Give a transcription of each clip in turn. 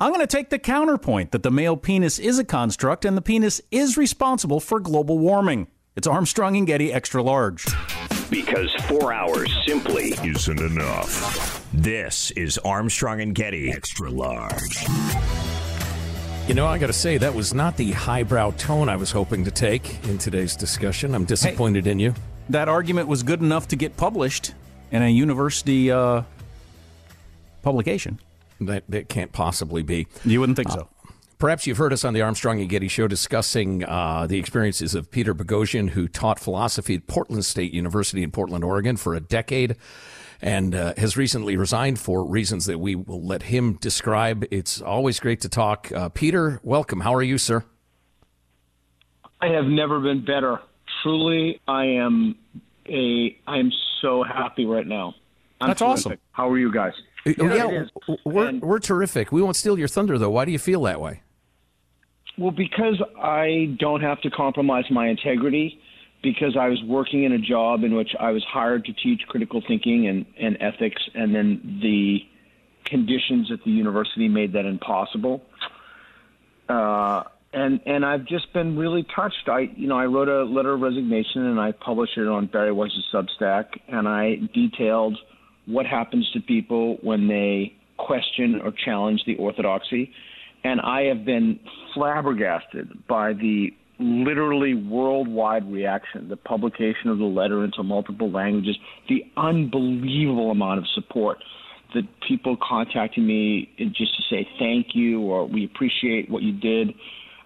I'm going to take the counterpoint that the male penis is a construct and the penis is responsible for global warming. It's Armstrong and Getty Extra Large. Because four hours simply isn't enough. This is Armstrong and Getty Extra Large. You know, I got to say, that was not the highbrow tone I was hoping to take in today's discussion. I'm disappointed hey, in you. That argument was good enough to get published in a university uh, publication. That, that can't possibly be. You wouldn't think uh, so. Perhaps you've heard us on the Armstrong and Getty show discussing uh, the experiences of Peter Boghossian, who taught philosophy at Portland State University in Portland, Oregon for a decade and uh, has recently resigned for reasons that we will let him describe. It's always great to talk. Uh, Peter, welcome. How are you, sir? I have never been better. Truly, I am a I am so happy right now. I'm That's terrific. awesome. How are you guys? Yeah, yeah we're, and, we're terrific. We won't steal your thunder, though. Why do you feel that way? Well, because I don't have to compromise my integrity, because I was working in a job in which I was hired to teach critical thinking and, and ethics, and then the conditions at the university made that impossible. Uh, and and I've just been really touched. I you know I wrote a letter of resignation and I published it on Bari Weiss's Substack, and I detailed what happens to people when they question or challenge the orthodoxy. And I have been flabbergasted by the literally worldwide reaction, the publication of the letter into multiple languages, the unbelievable amount of support that people contacting me just to say thank you or we appreciate what you did.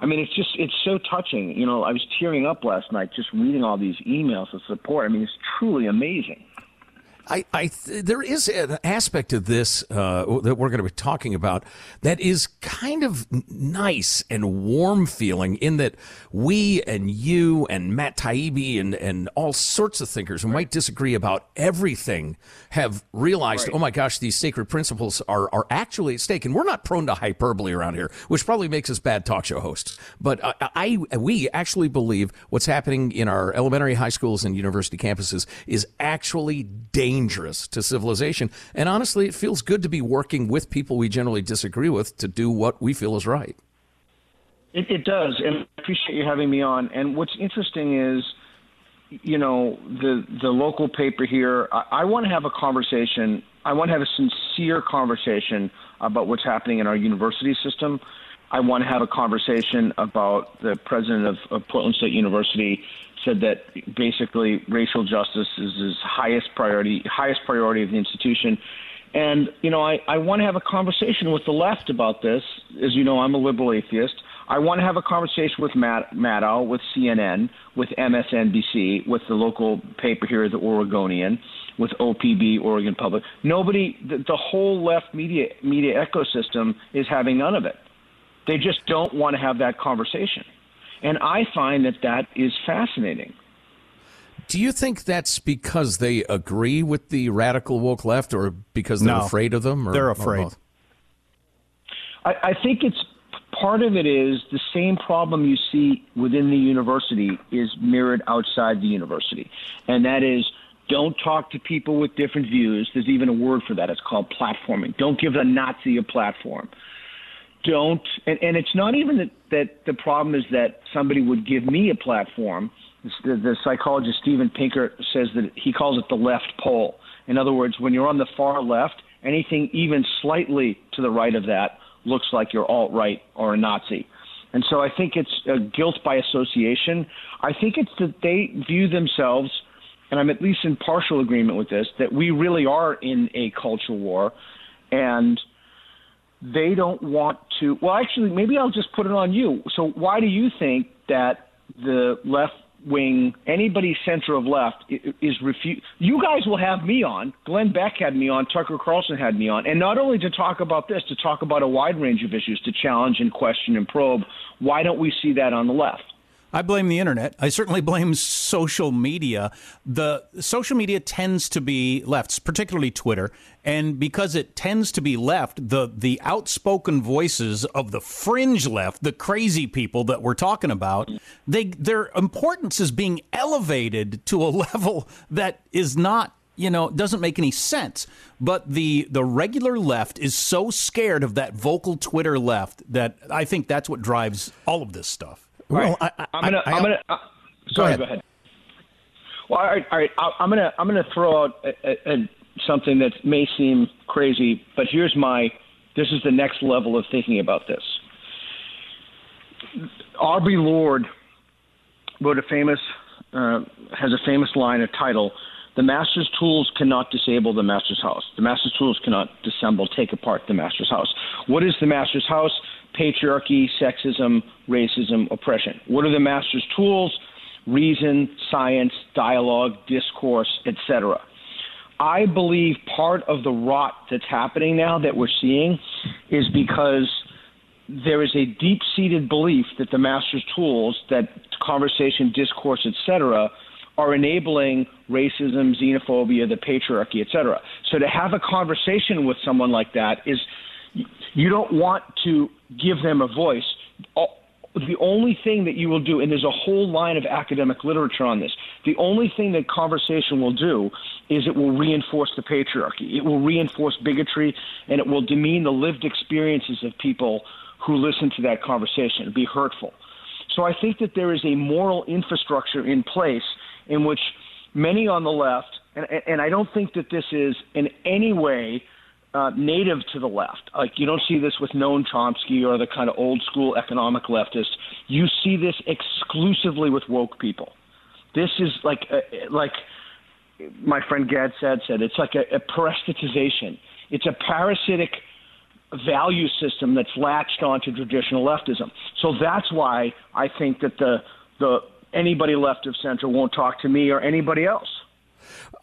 I mean, it's just it's so touching. You know, I was tearing up last night just reading all these emails of support. I mean, it's truly amazing. I, I there is an aspect of this uh, that we're going to be talking about that is kind of nice and warm feeling in that we and you and Matt Taibbi and, and all sorts of thinkers who right. might disagree about everything have realized, right. oh my gosh, these sacred principles are, are actually at stake. And we're not prone to hyperbole around here, which probably makes us bad talk show hosts. But I, I we actually believe what's happening in our elementary, high schools, and university campuses is actually dangerous dangerous to civilization. And honestly, it feels good to be working with people we generally disagree with to do what we feel is right. It, it does, and I appreciate you having me on. And what's interesting is, you know, the the local paper here. I, I want to have a conversation. I want to have a sincere conversation about what's happening in our university system. I want to have a conversation about the president of, of Portland State University said that basically racial justice is his highest priority, highest priority of the institution. And, you know, I, I want to have a conversation with the left about this. As you know, I'm a liberal atheist. I want to have a conversation with Matt, Maddow, with CNN, with MSNBC, with the local paper here, the Oregonian, with OPB, Oregon Public. Nobody, the, the whole left media media ecosystem is having none of it. They just don't want to have that conversation. And I find that that is fascinating. Do you think that's because they agree with the radical woke left or because they're No. afraid of them? Or, They're afraid. both? I, I think it's part of it is the same problem you see within the university is mirrored outside the university, and that is don't talk to people with different views. There's even a word for that. It's called platforming. Don't give a Nazi a platform. Don't, and, and it's not even that, that the problem is that somebody would give me a platform. The, the psychologist Steven Pinker says that he calls it the left pole. In other words, when you're on the far left, anything even slightly to the right of that looks like you're alt right or a Nazi. And so I think it's guilt by association. I think it's that they view themselves, and I'm at least in partial agreement with this, that we really are in a culture war, and they don't want to. Well, actually, maybe I'll just put it on you. So why do you think that the left wing, anybody center of left, is refu You guys will have me on. Glenn Beck had me on. Tucker Carlson had me on, and not only to talk about this, to talk about a wide range of issues, to challenge and question and probe. Why don't we see that on the left? I blame the internet. I certainly blame social media. The social media tends to be left, particularly Twitter, and because it tends to be left, the the outspoken voices of the fringe left, the crazy people that we're talking about, they their importance is being elevated to a level that is not you know doesn't make any sense but the the regular left is so scared of that vocal twitter left that i think that's what drives all of this stuff Well, I, I, I'm gonna. I- am gonna. Uh, sorry. ahead. Go ahead. Well, all right. All right. I- I'm gonna. I'm gonna throw out a, a, a, something that may seem crazy, but here's my. This is the next level of thinking about this. Audre Lorde wrote a famous. Uh, has a famous line, a title. The master's tools cannot disable the master's house. The master's tools cannot disassemble, take apart the master's house. What is the master's house? Patriarchy, sexism, racism, oppression. What are the master's tools? Reason, science, dialogue, discourse, etc. I believe part of the rot that's happening now that we're seeing is because there is a deep-seated belief that the master's tools, that conversation, discourse, etc., are enabling racism, xenophobia, the patriarchy, etc. So to have a conversation with someone like that is you don't want to give them a voice. The only thing that you will do, and there's a whole line of academic literature on this, the only thing that conversation will do is it will reinforce the patriarchy. It will reinforce bigotry, and it will demean the lived experiences of people who listen to that conversation, be hurtful. So I think that there is a moral infrastructure in place in which many on the left, and, and I don't think that this is in any way uh, native to the left. Like you don't see this with Noam Chomsky or the kind of old school economic leftists. You see this exclusively with woke people. This is like uh, like my friend Gad said said it's like a, a parasitization. It's a parasitic value system that's latched onto traditional leftism. So that's why I think that the the anybody left of center won't talk to me or anybody else.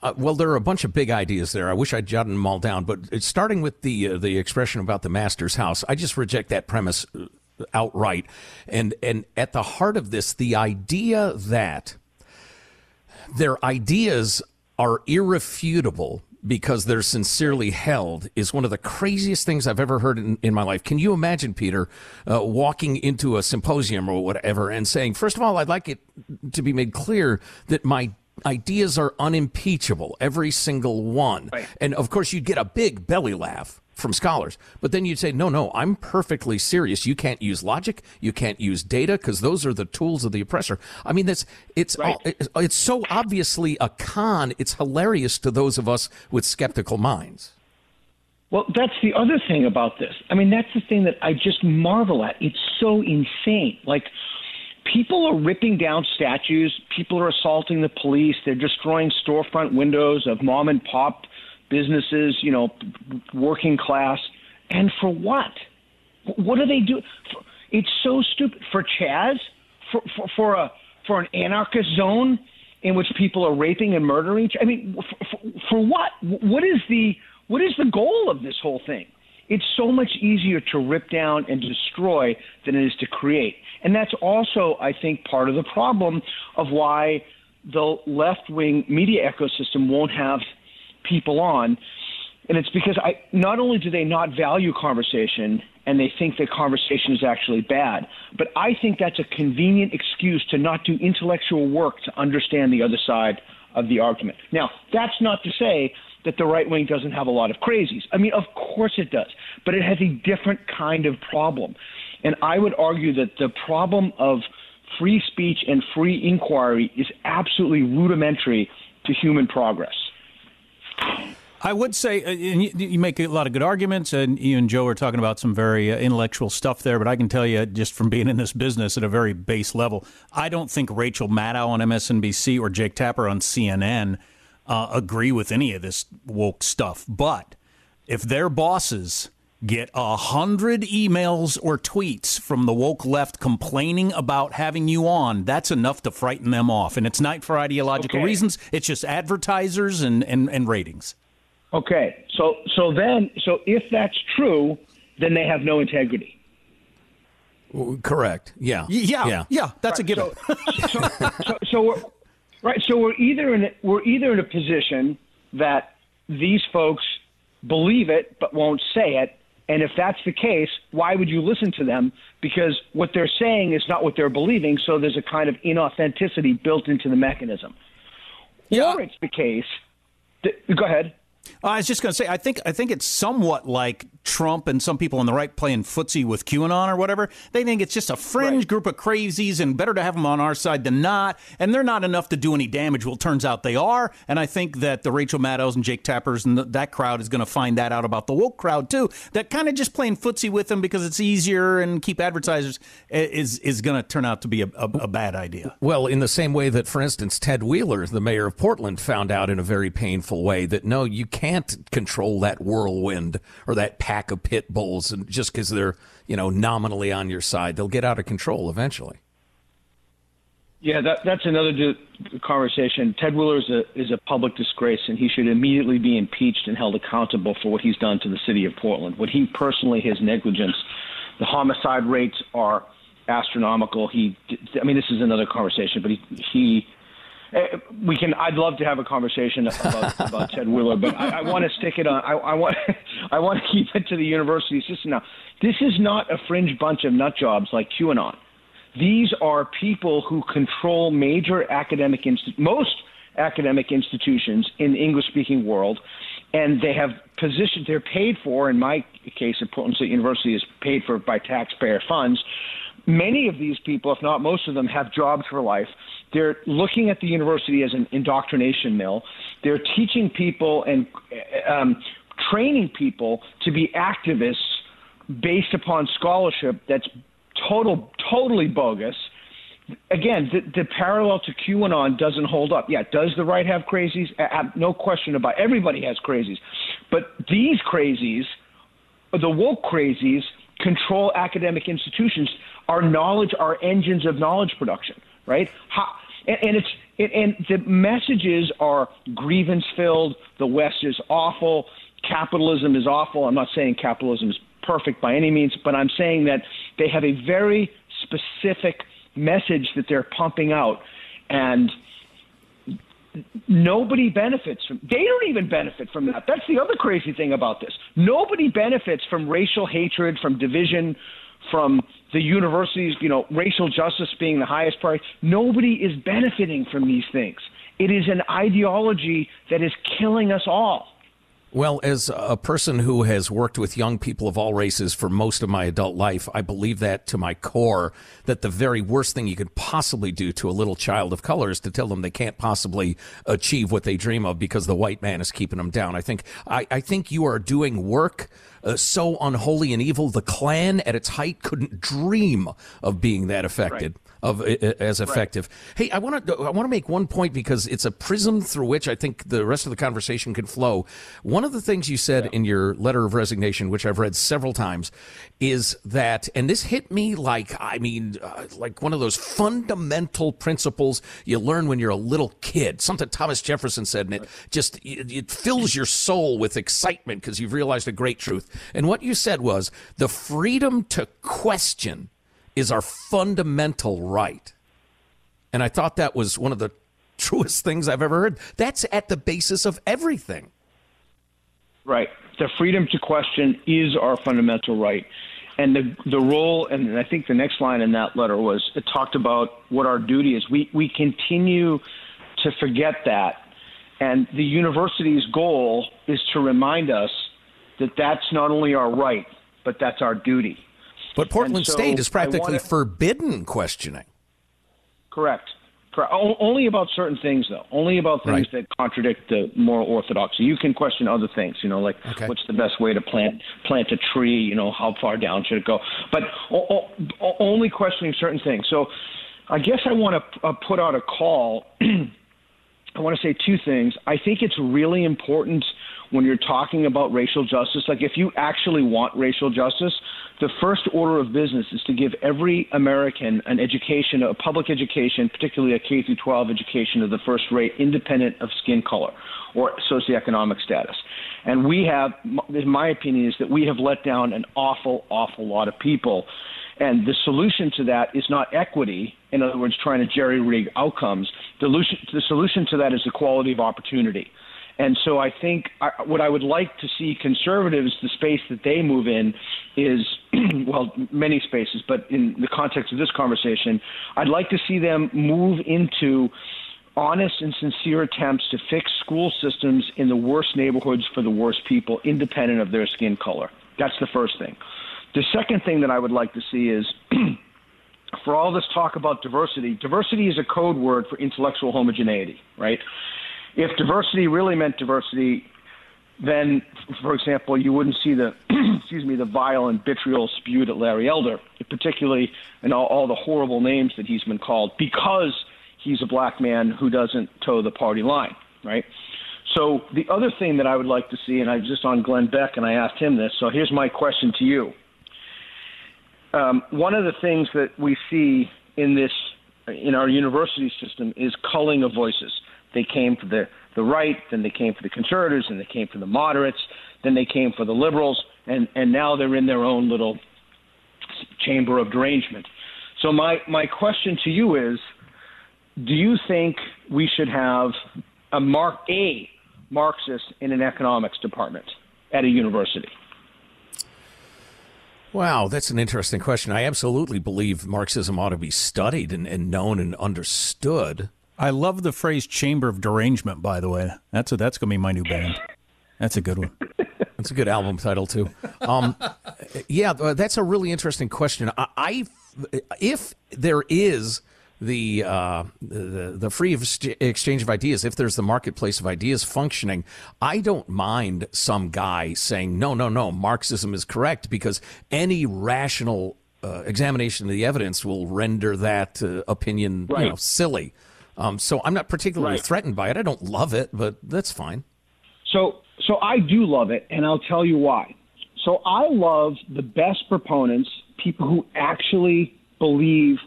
Uh, well, there are a bunch of big ideas there. I wish I'd jotted them all down. But starting with the uh, the expression about the master's house, I just reject that premise uh, outright. And and at the heart of this, the idea that their ideas are irrefutable because they're sincerely held is one of the craziest things I've ever heard in, in my life. Can you imagine, Peter, uh, walking into a symposium or whatever and saying, first of all, I'd like it to be made clear that my ideas are unimpeachable, every single one. And of course, you'd get a big belly laugh from scholars. But then you'd say, no, no, I'm perfectly serious. You can't use logic. You can't use data because those are the tools of the oppressor. I mean, that's, it's, all, it's, it's so obviously a con. It's hilarious to those of us with skeptical minds. Well, that's the other thing about this. I mean, that's the thing that I just marvel at. It's so insane. Like, people are ripping down statues. People are assaulting the police. They're destroying storefront windows of mom and pop businesses, you know, working class, and for what? What do they do? It's so stupid for CHAZ, for for, for a for an anarchist zone in which people are raping and murdering. I mean, for, for what? What is the what is the goal of this whole thing? It's so much easier to rip down and destroy than it is to create. And that's also, I think, part of the problem of why the left wing media ecosystem won't have people on. And it's because I not only do they not value conversation and they think that conversation is actually bad, but I think that's a convenient excuse to not do intellectual work to understand the other side of the argument. Now, that's not to say that the right wing doesn't have a lot of crazies. I mean, of course it does, but it has a different kind of problem. And I would argue that the problem of free speech and free inquiry is absolutely rudimentary to human progress. I would say uh, you, make a lot of good arguments, and you and Joe are talking about some very uh, intellectual stuff there. But I can tell you, just from being in this business at a very base level, I don't think Rachel Maddow on MSNBC or Jake Tapper on CNN uh, agree with any of this woke stuff. But if their bosses get a hundred emails or tweets from the woke left complaining about having you on, that's enough to frighten them off. And it's not for ideological okay. reasons; it's just advertisers and, and, and ratings. Okay, so so then so if that's true, then they have no integrity. Correct. Yeah. Yeah. Yeah. Yeah. That's right. a given. So, so, so, so, we're right. So we're either in we're either in a position that these folks believe it but won't say it, and if that's the case, why would you listen to them? Because what they're saying is not what they're believing. So there's a kind of inauthenticity built into the mechanism. Yeah. Or it's the case. That, go ahead. I was just going to say, I think I think it's somewhat like Trump and some people on the right playing footsie with QAnon or whatever. They think it's just a fringe right. group of crazies, and better to have them on our side than not. And they're not enough to do any damage. Well, it turns out they are. And I think that the Rachel Maddows and Jake Tappers and the, that crowd is going to find that out about the woke crowd too. That kind of just playing footsie with them because it's easier and keep advertisers is is going to turn out to be a, a, a bad idea. Well, in the same way that, for instance, Ted Wheeler, the mayor of Portland, found out in a very painful way that no, you can't control that whirlwind or that pack of pit bulls, and just because they're you know nominally on your side, they'll get out of control eventually. Yeah, that, that's another conversation. Ted Wheeler is a is a public disgrace, and he should immediately be impeached and held accountable for what he's done to the city of Portland. What he personally, his negligence, the homicide rates are astronomical. He, I mean, this is another conversation, but he he Uh, we can. I'd love to have a conversation about, about Ted Wheeler, but I, I want to stick it on. I, I want. I want to keep it to the university system now. This is not a fringe bunch of nut jobs like QAnon. These are people who control major academic inst- most academic institutions in the English-speaking world, and they have positioned. They're paid for. In my case, at Portland State University, is paid for by taxpayer funds. Many of these people, if not most of them, have jobs for life they're looking at the university as an indoctrination mill. They're teaching people and um, training people to be activists based upon scholarship that's total, totally bogus. Again, the, the parallel to QAnon doesn't hold up. Yeah, does the right have crazies? no question about. It. Everybody has crazies, but these crazies, the woke crazies, control academic institutions. Our knowledge, our engines of knowledge production right? How, and, and it's it, and the messages are grievance filled. The West is awful. Capitalism is awful. I'm not saying capitalism is perfect by any means, but I'm saying that they have a very specific message that they're pumping out, and nobody benefits from they don't even benefit from that that's the other crazy thing about this nobody benefits from racial hatred from division from the universities, you know, racial justice being the highest priority. Nobody is benefiting from these things. It is an ideology that is killing us all. Well, as a person who has worked with young people of all races for most of my adult life, I believe that to my core that the very worst thing you could possibly do to a little child of color is to tell them they can't possibly achieve what they dream of because the white man is keeping them down. I think I, I think you are doing work uh, so unholy and evil. The Klan at its height couldn't dream of being that affected. Right. Of as effective. Right. Hey, I want to I want to make one point because it's a prism through which I think the rest of the conversation can flow. One of the things you said yeah. in your letter of resignation, which I've read several times, is that, and this hit me like I mean, uh, like one of those fundamental principles you learn when you're a little kid. Something Thomas Jefferson said, and it just it, it fills your soul with excitement because you've realized a great truth. And what you said was the freedom to question is our fundamental right. And I thought that was one of the truest things I've ever heard. That's at the basis of everything. Right. The freedom to question is our fundamental right. And the, the role, and I think the next line in that letter was it talked about what our duty is. We, we continue to forget that. And the university's goal is to remind us that that's not only our right, but that's our duty. But Portland so State is practically wanna, forbidden questioning. Correct. correct Only about certain things, though. Only about things right. that contradict the moral orthodoxy. You can question other things, you know, like okay. what's the best way to plant plant a tree. You know, how far down should it go? But o- o- only questioning certain things. So, I guess I want to uh, put out a call. I want to say two things. I think it's really important when you're talking about racial justice. Like, if you actually want racial justice, the first order of business is to give every American an education, a public education, particularly a K through 12 education of the first rate, independent of skin color or socioeconomic status. And we have, in my opinion, is that we have let down an awful, awful lot of people. And the solution to that is not equity, in other words, trying to jerry rig outcomes. The solution to that is equality of opportunity. And so I think I, what I would like to see conservatives, the space that they move in is, well, many spaces, but in the context of this conversation, I'd like to see them move into honest and sincere attempts to fix school systems in the worst neighborhoods for the worst people, independent of their skin color. That's the first thing. The second thing that I would like to see is for all this talk about diversity, diversity is a code word for intellectual homogeneity, right? If diversity really meant diversity, then, for example, you wouldn't see the, excuse me, the vile and vitriol spewed at Larry Elder, particularly in all, all the horrible names that he's been called because he's a black man who doesn't toe the party line, right? So the other thing that I would like to see, and I was just on Glenn Beck and I asked him this. So here's my question to you. Um, one of the things that we see in this in our university system is culling of voices. They came for the, the right, then they came for the conservatives, and they came for the moderates, then they came for the liberals, and, and now they're in their own little chamber of derangement. So my, my question to you is, do you think we should have a mark a Marxist in an economics department at a university? Wow, that's an interesting question. I absolutely believe Marxism ought to be studied and, and known and understood. I love the phrase "chamber of derangement." By the way, that's a, that's going to be my new band. That's a good one. That's a good album title too. Um, yeah, that's a really interesting question. I, I if there is the, uh, the the free exchange of ideas, if there's the marketplace of ideas functioning, I don't mind some guy saying no, no, no, Marxism is correct because any rational uh, examination of the evidence will render that uh, opinion right. you know silly. Um, so I'm not particularly right. threatened by it. I don't love it, but that's fine. So, so I do love it, and I'll tell you why. So I love the best proponents, people who actually believe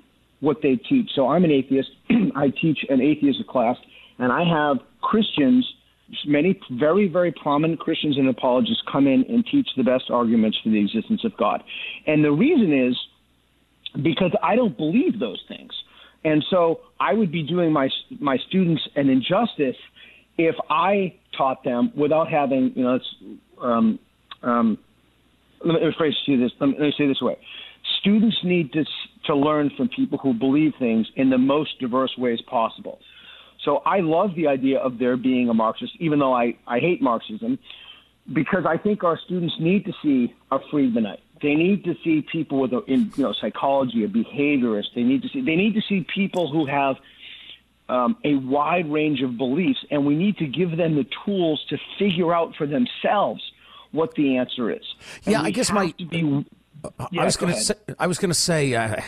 what they teach. So I'm an atheist. I teach an atheist class, and I have Christians, many very, very prominent Christians and apologists come in and teach the best arguments for the existence of God. And the reason is because I don't believe those things. And so I would be doing my my students an injustice if I taught them without having, you know, it's, um, um, let me phrase this. Let me, let me say this way: students need to to learn from people who believe things in the most diverse ways possible. So I love the idea of there being a Marxist, even though I, I hate Marxism, because I think our students need to see a Friedmanite. They need to see people with, a, in you know, psychology, a behaviorist. They need to see they need to see people who have um, a wide range of beliefs, and we need to give them the tools to figure out for themselves what the answer is. And yeah, I guess my. Be, yeah, I was going to say. I was going to say. Uh,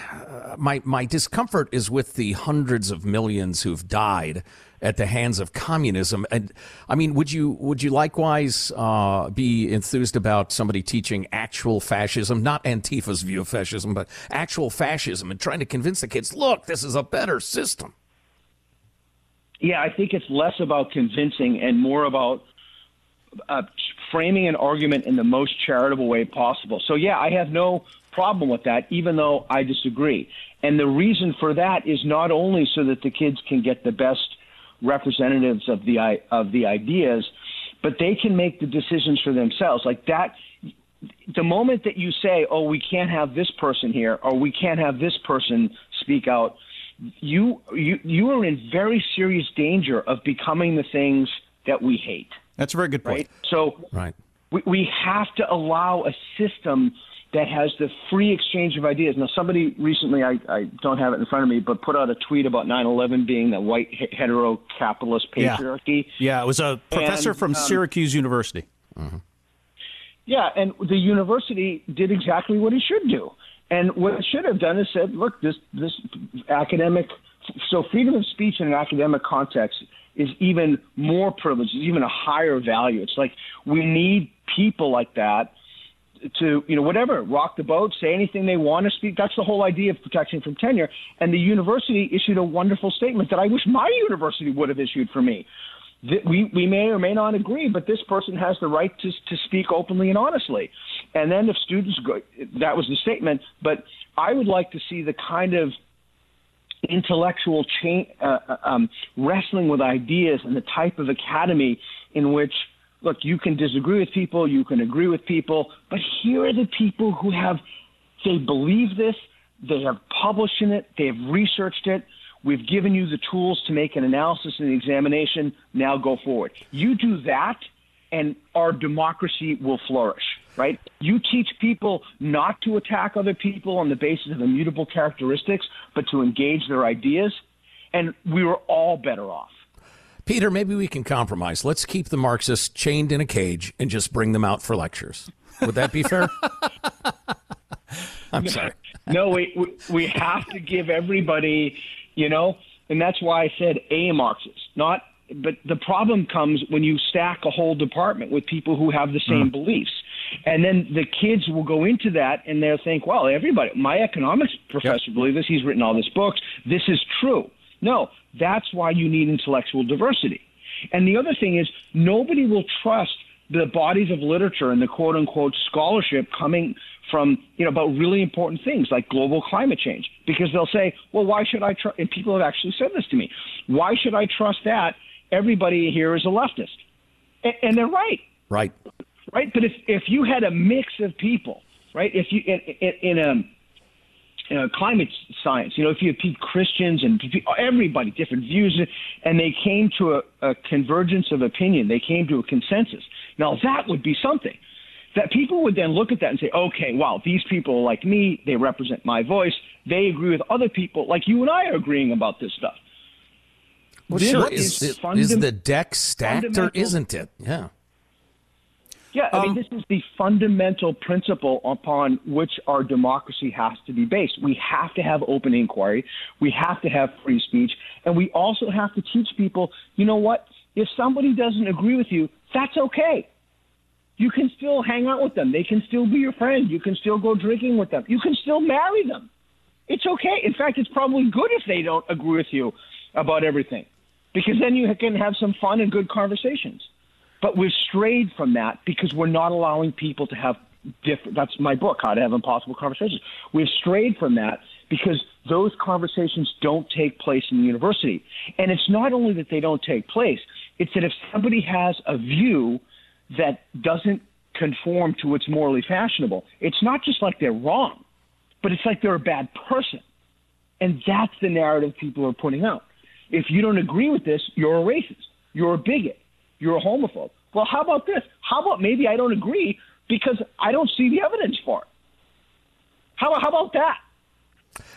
my my discomfort is with the hundreds of millions who've died at the hands of communism. And I mean, would you would you likewise uh, be enthused about somebody teaching actual fascism, not Antifa's view of fascism, but actual fascism, and trying to convince the kids, look, this is a better system? Yeah, I think it's less about convincing and more about uh, framing an argument in the most charitable way possible. So, yeah, I have no problem with that, even though I disagree. And the reason for that is not only so that the kids can get the best representatives of the of the ideas, but they can make the decisions for themselves. Like that, the moment that you say, "Oh, we can't have this person here," or "We can't have this person speak out," you you you are in very serious danger of becoming the things that we hate. That's a very good point. Right? So, right. We, we have to allow a system that has the free exchange of ideas. Now, somebody recently, I, I don't have it in front of me, but put out a tweet about 9 11 being the white hetero capitalist patriarchy. Yeah, yeah it was a professor and, from um, Syracuse University. Mm-hmm. Yeah, and the university did exactly what it should do. And what it should have done is said, look, this, this academic, so freedom of speech in an academic context is even more privileged, is even a higher value. It's like we need people like that to you know whatever rock the boat say anything they want to speak. That's the whole idea of protection from tenure. And the university issued a wonderful statement that i wish my university would have issued for me. We we may or may not agree but this person has the right to to speak openly and honestly. And then if students go that was the statement but i would like to see the kind of intellectual chain, uh, uh um, wrestling with ideas and the type of academy in which look, you can disagree with people, you can agree with people, but here are the people who have, they believe this, they have published in it, they have researched it. We've given you the tools to make an analysis and examination. Now go forward. You do that, and our democracy will flourish, right? You teach people not to attack other people on the basis of immutable characteristics, but to engage their ideas, and we were all better off. Peter, maybe we can compromise. Let's keep the Marxists chained in a cage and just bring them out for lectures. Would that be fair? I'm sorry. no, we, we have to give everybody, you know, and that's why I said a Marxist, not. But the problem comes when you stack a whole department with people who have the same mm. beliefs. And then the kids will go into that and they'll think, well, everybody, my economics professor yep. believes this. He's written all these books. This is true. No, that's why you need intellectual diversity. And the other thing is, nobody will trust the bodies of literature and the quote unquote scholarship coming from, you know, about really important things like global climate change because they'll say, well, why should I trust? And people have actually said this to me. Why should I trust that? Everybody here is a leftist. And, and they're right. Right. Right. But if, if you had a mix of people, right, if you, in, in, in a, uh, climate science. You know, if you have Christians and everybody, different views, and they came to a, a convergence of opinion, they came to a consensus. Now that would be something that people would then look at that and say, okay, wow, these people are like me, they represent my voice, they agree with other people like you and I are agreeing about this stuff. Well, this sure. Is, is, is the deck stacked or isn't it? Yeah. Yeah, I um, mean, this is the fundamental principle upon which our democracy has to be based. We have to have open inquiry. We have to have free speech. And we also have to teach people, you know what? If somebody doesn't agree with you, that's okay. You can still hang out with them. They can still be your friend. You can still go drinking with them. You can still marry them. It's okay. In fact, it's probably good if they don't agree with you about everything because then you can have some fun and good conversations. But we've strayed from that because we're not allowing people to have different. That's my book, How to Have Impossible Conversations. We've strayed from that because those conversations don't take place in the university. And it's not only that they don't take place, it's that if somebody has a view that doesn't conform to what's morally fashionable, it's not just like they're wrong, but it's like they're a bad person. And that's the narrative people are putting out. If you don't agree with this, you're a racist, you're a bigot, you're a homophobe. Well, how about this? How about maybe I don't agree because I don't see the evidence for it? How, how about that?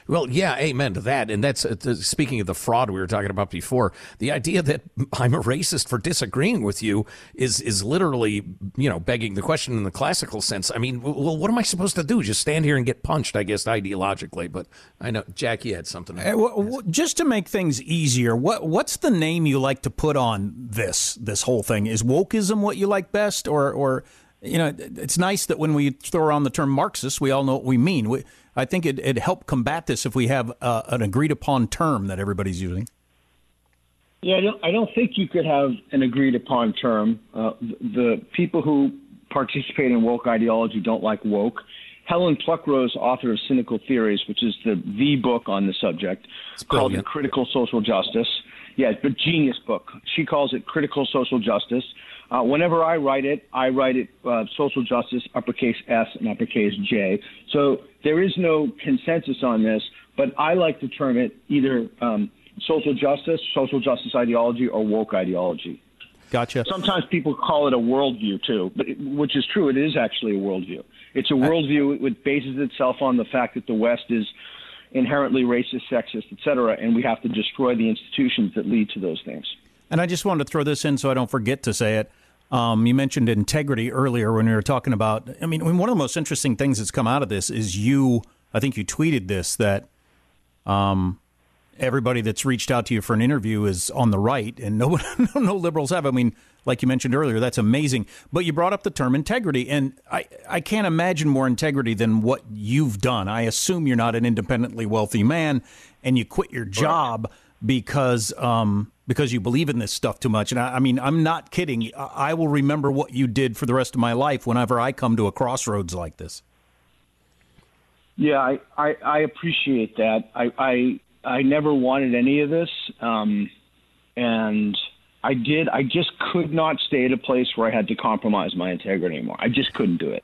Well, yeah, amen to that. And that's uh, speaking of the fraud we were talking about before. The idea that I'm a racist for disagreeing with you is is literally, you know, begging the question in the classical sense. I mean, well, what am I supposed to do? Just stand here and get punched? I guess ideologically. But I know Jackie had something. Uh, well, just to make things easier, what what's the name you like to put on this this whole thing? Is wokeism what you like best, or or you know, it's nice that when we throw around the term Marxist, we all know what we mean. We, I think it, would help combat this if we have uh, an agreed upon term that everybody's using. Yeah, I don't, I don't think you could have an agreed upon term. Uh, the people who participate in woke ideology don't like woke. Helen Pluckrose, author of Cynical Theories, which is the the book on the subject, called it Critical Social Justice. Yeah, but genius book. She calls it Critical Social Justice. Uh, whenever I write it, I write it uh, social justice, uppercase S and uppercase J. So there is no consensus on this, but I like to term it either um, social justice, social justice ideology, or woke ideology. Gotcha. Sometimes people call it a worldview too, but it, which is true. It is actually a worldview. It's a worldview. It bases itself on the fact that the West is inherently racist, sexist, et cetera, and we have to destroy the institutions that lead to those things. And I just wanted to throw this in so I don't forget to say it. Um, you mentioned integrity earlier when we were talking about. I mean, one of the most interesting things that's come out of this is you. I think you tweeted this that um, everybody that's reached out to you for an interview is on the right, and no no liberals have. I mean, like you mentioned earlier, that's amazing. But you brought up the term integrity, and I I can't imagine more integrity than what you've done. I assume you're not an independently wealthy man, and you quit your job because um, because you believe in this stuff too much. And I, I, mean, I'm not kidding. I will remember what you did for the rest of my life whenever I come to a crossroads like this. Yeah, I, I, I appreciate that. I, I, I never wanted any of this. Um, and I did. I just could not stay at a place where I had to compromise my integrity anymore. I just couldn't do it.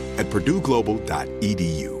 at purdueglobal.edu.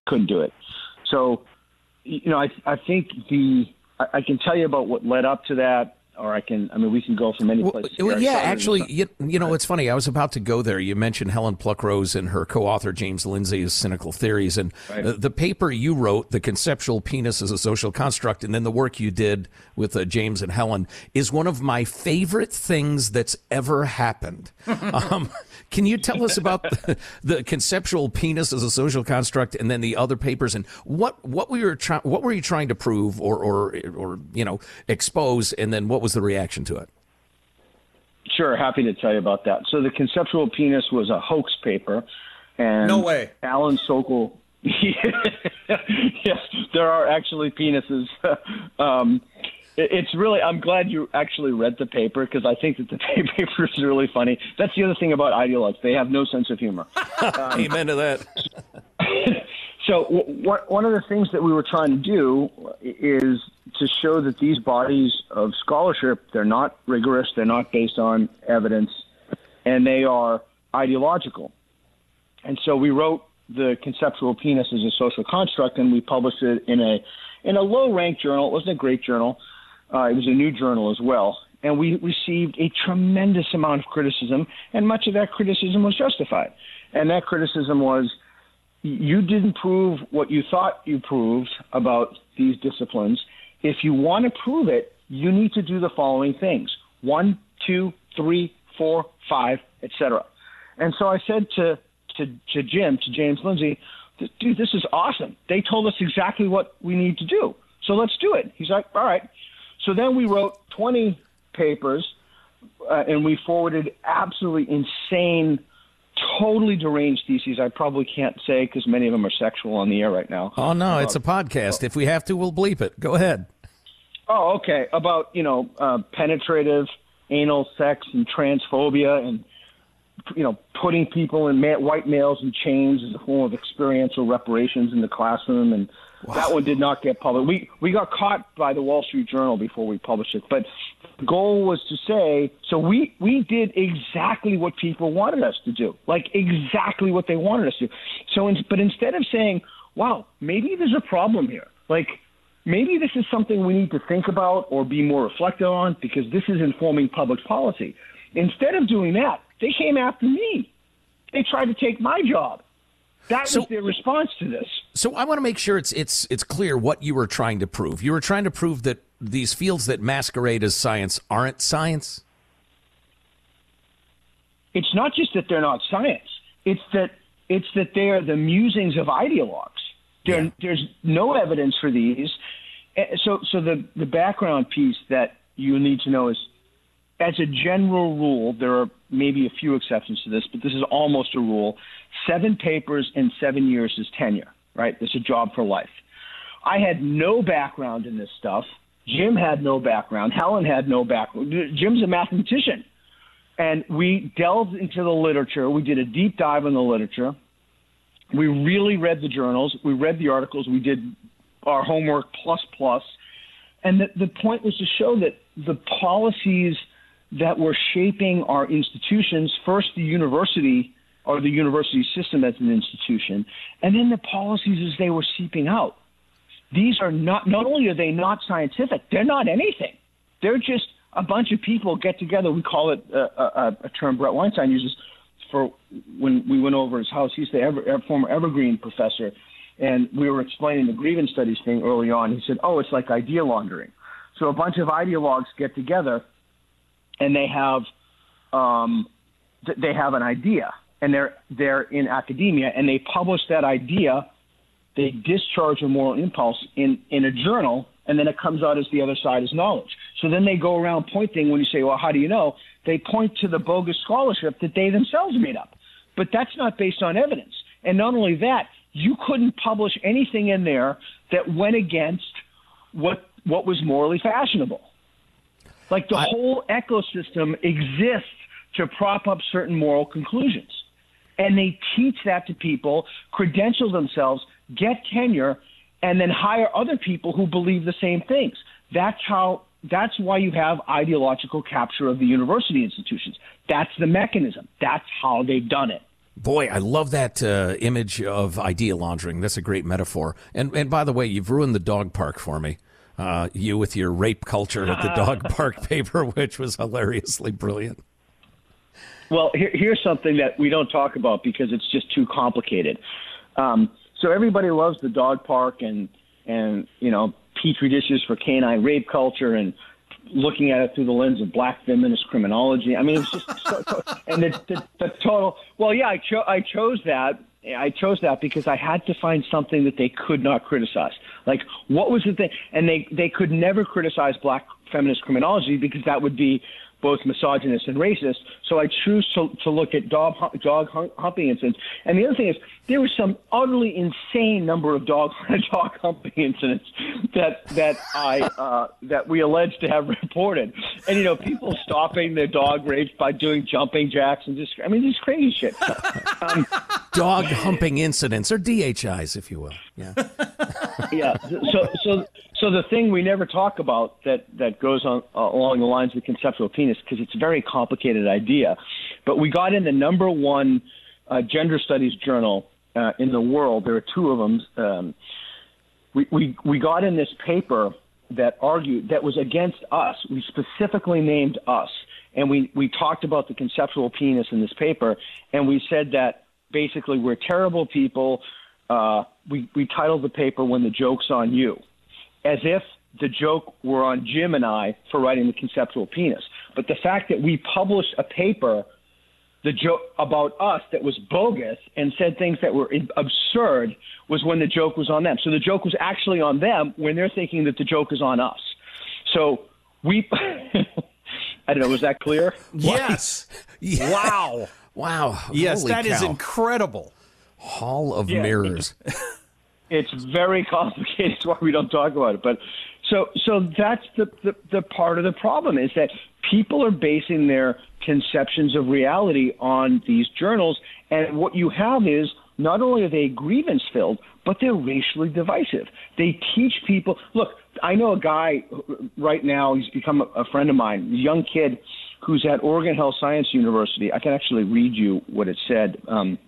couldn't do it. So, you know, I I think the I, I can tell you about what led up to that. Or I can. I mean, we can go from any place. Well, yeah, actually, you, you, know, it's funny. I was about to go there. You mentioned Helen Pluckrose and her co-author James Lindsay's cynical theories, and right. the, the, paper you wrote, "The Conceptual Penis as a Social Construct," and then the work you did with uh, James and Helen is one of my favorite things that's ever happened. um, can you tell us about the, the, conceptual penis as a social construct, and then the other papers, and what what we were trying, what were you trying to prove, or or or you know expose, and then what was the reaction to it? Sure, happy to tell you about that. So the conceptual penis was a hoax paper, and no way. Alan Sokal. yes, there are actually penises. um, it's really i'm glad you actually read the paper because i think that the paper is really funny that's the other thing about ideologues they have no sense of humor um, amen to that so w- one of the things that we were trying to do is to show that these bodies of scholarship they're not rigorous they're not based on evidence and they are ideological and so we wrote the conceptual penis as a social construct and we published it in a in a low ranked journal it wasn't a great journal uh, it was a new journal as well. And we received a tremendous amount of criticism, and much of that criticism was justified. And that criticism was you didn't prove what you thought you proved about these disciplines. If you want to prove it, you need to do the following things one, two, three, four, five, etc. And so I said to, to, to Jim, to James Lindsay, dude, this is awesome. They told us exactly what we need to do. So let's do it. He's like, all right. So then we wrote 20 papers uh, and we forwarded absolutely insane, totally deranged theses. I probably can't say because many of them are sexual on the air right now. Oh, no, it's a podcast. If we have to, we'll bleep it. Go ahead. Oh, okay. About, you know, uh, penetrative anal sex and transphobia and you know, putting people in ma- white males in chains as a form of experiential reparations in the classroom, and wow. that one did not get published. We we got caught by the Wall Street Journal before we published it, but the goal was to say so we we did exactly what people wanted us to do, like exactly what they wanted us to. So, in, but instead of saying, "Wow, maybe there's a problem here," like maybe this is something we need to think about or be more reflective on because this is informing public policy. Instead of doing that, they came after me. They tried to take my job. That so, was their response to this. So I want to make sure it's it's it's clear what you were trying to prove. You were trying to prove that these fields that masquerade as science aren't science. It's not just that they're not science. It's that it's that they are the musings of ideologues. Yeah. There's no evidence for these. Eh, so so the the background piece that you need to know is as a general rule, there are maybe a few exceptions to this, but this is almost a rule. Seven papers in seven years is tenure, right? It's a job for life. I had no background in this stuff. Jim had no background. Helen had no background. Jim's a mathematician. And we delved into the literature. We did a deep dive in the literature. We really read the journals. We read the articles. We did our homework plus plus. And the, the point was to show that the policies – that were shaping our institutions, first the university or the university system as an institution, and then the policies as they were seeping out. These are not, not only are they not scientific, they're not anything. They're just a bunch of people get together. We call it a, a, a term Bret Weinstein uses for when we went over his house. He's the ever, former Evergreen professor, and we were explaining the grievance studies thing early on. He said, "Oh, it's like idea laundering." So a bunch of ideologues get together and they have um, they have an idea, and they're they're in academia, and they publish that idea. They discharge a moral impulse in in a journal, and then it comes out as the other side is knowledge. So then they go around pointing when you say, "Well, how do you know?" They point to the bogus scholarship that they themselves made up, but that's not based on evidence. And not only that, you couldn't publish anything in there that went against what what was morally fashionable. Like the I, whole ecosystem exists to prop up certain moral conclusions. And they teach that to people, credential themselves, get tenure, and then hire other people who believe the same things. That's how that's why you have ideological capture of the university institutions. That's the mechanism. That's how they've done it. Boy, I love that uh, image of idea laundering. That's a great metaphor. And and by the way, you've ruined the dog park for me. Uh, you with your rape culture at the dog park paper, which was hilariously brilliant. Well, here, here's something that we don't talk about because it's just too complicated. Um, so everybody loves the dog park and and you know petri dishes for canine rape culture and looking at it through the lens of black feminist criminology. I mean, it's just so, and the, the, the total. Well, yeah, I chose I chose that. I chose that because I had to find something that they could not criticize. Like, what was the thing? And they they could never criticize black feminist criminology because that would be both misogynist and racist. So I choose to, to look at dog, dog humping incidents. And the other thing is, there was some utterly insane number of dog dog humping incidents that that I uh, that we alleged to have reported. And you know, people stopping their dog rapes by doing jumping jacks and just I mean, just crazy shit. Um, dog humping incidents or DHIs, if you will. Yeah. yeah. So so so the thing we never talk about that that goes on uh, along the lines of the conceptual penis because it's a very complicated idea, but we got in the number one uh, gender studies journal uh, in the world. There are two of them. Um, we, we we got in this paper that argued that was against us. We specifically named us, and we we talked about the conceptual penis in this paper, and we said that basically we're terrible people. Uh, we we titled the paper "When the Joke's on You." as if the joke were on Jim and I for writing the conceptual penis. But the fact that we published a paper the joke about us that was bogus and said things that were absurd was when the joke was on them. So the joke was actually on them when they're thinking that the joke is on us. So we I don't know, was that clear? Yes. Wow. Wow. Yes, Holy that cow. is incredible. Hall of Yeah. Mirrors. it's very complicated. That's why we don't talk about it. But so so that's the, the the part of the problem is that people are basing their conceptions of reality on these journals, and what you have is not only are they grievance filled, but they're racially divisive. They teach people. Look, I know a guy right now. He's become a, a friend of mine, a young kid who's at Oregon Health Science University. I can actually read you what it said. Um,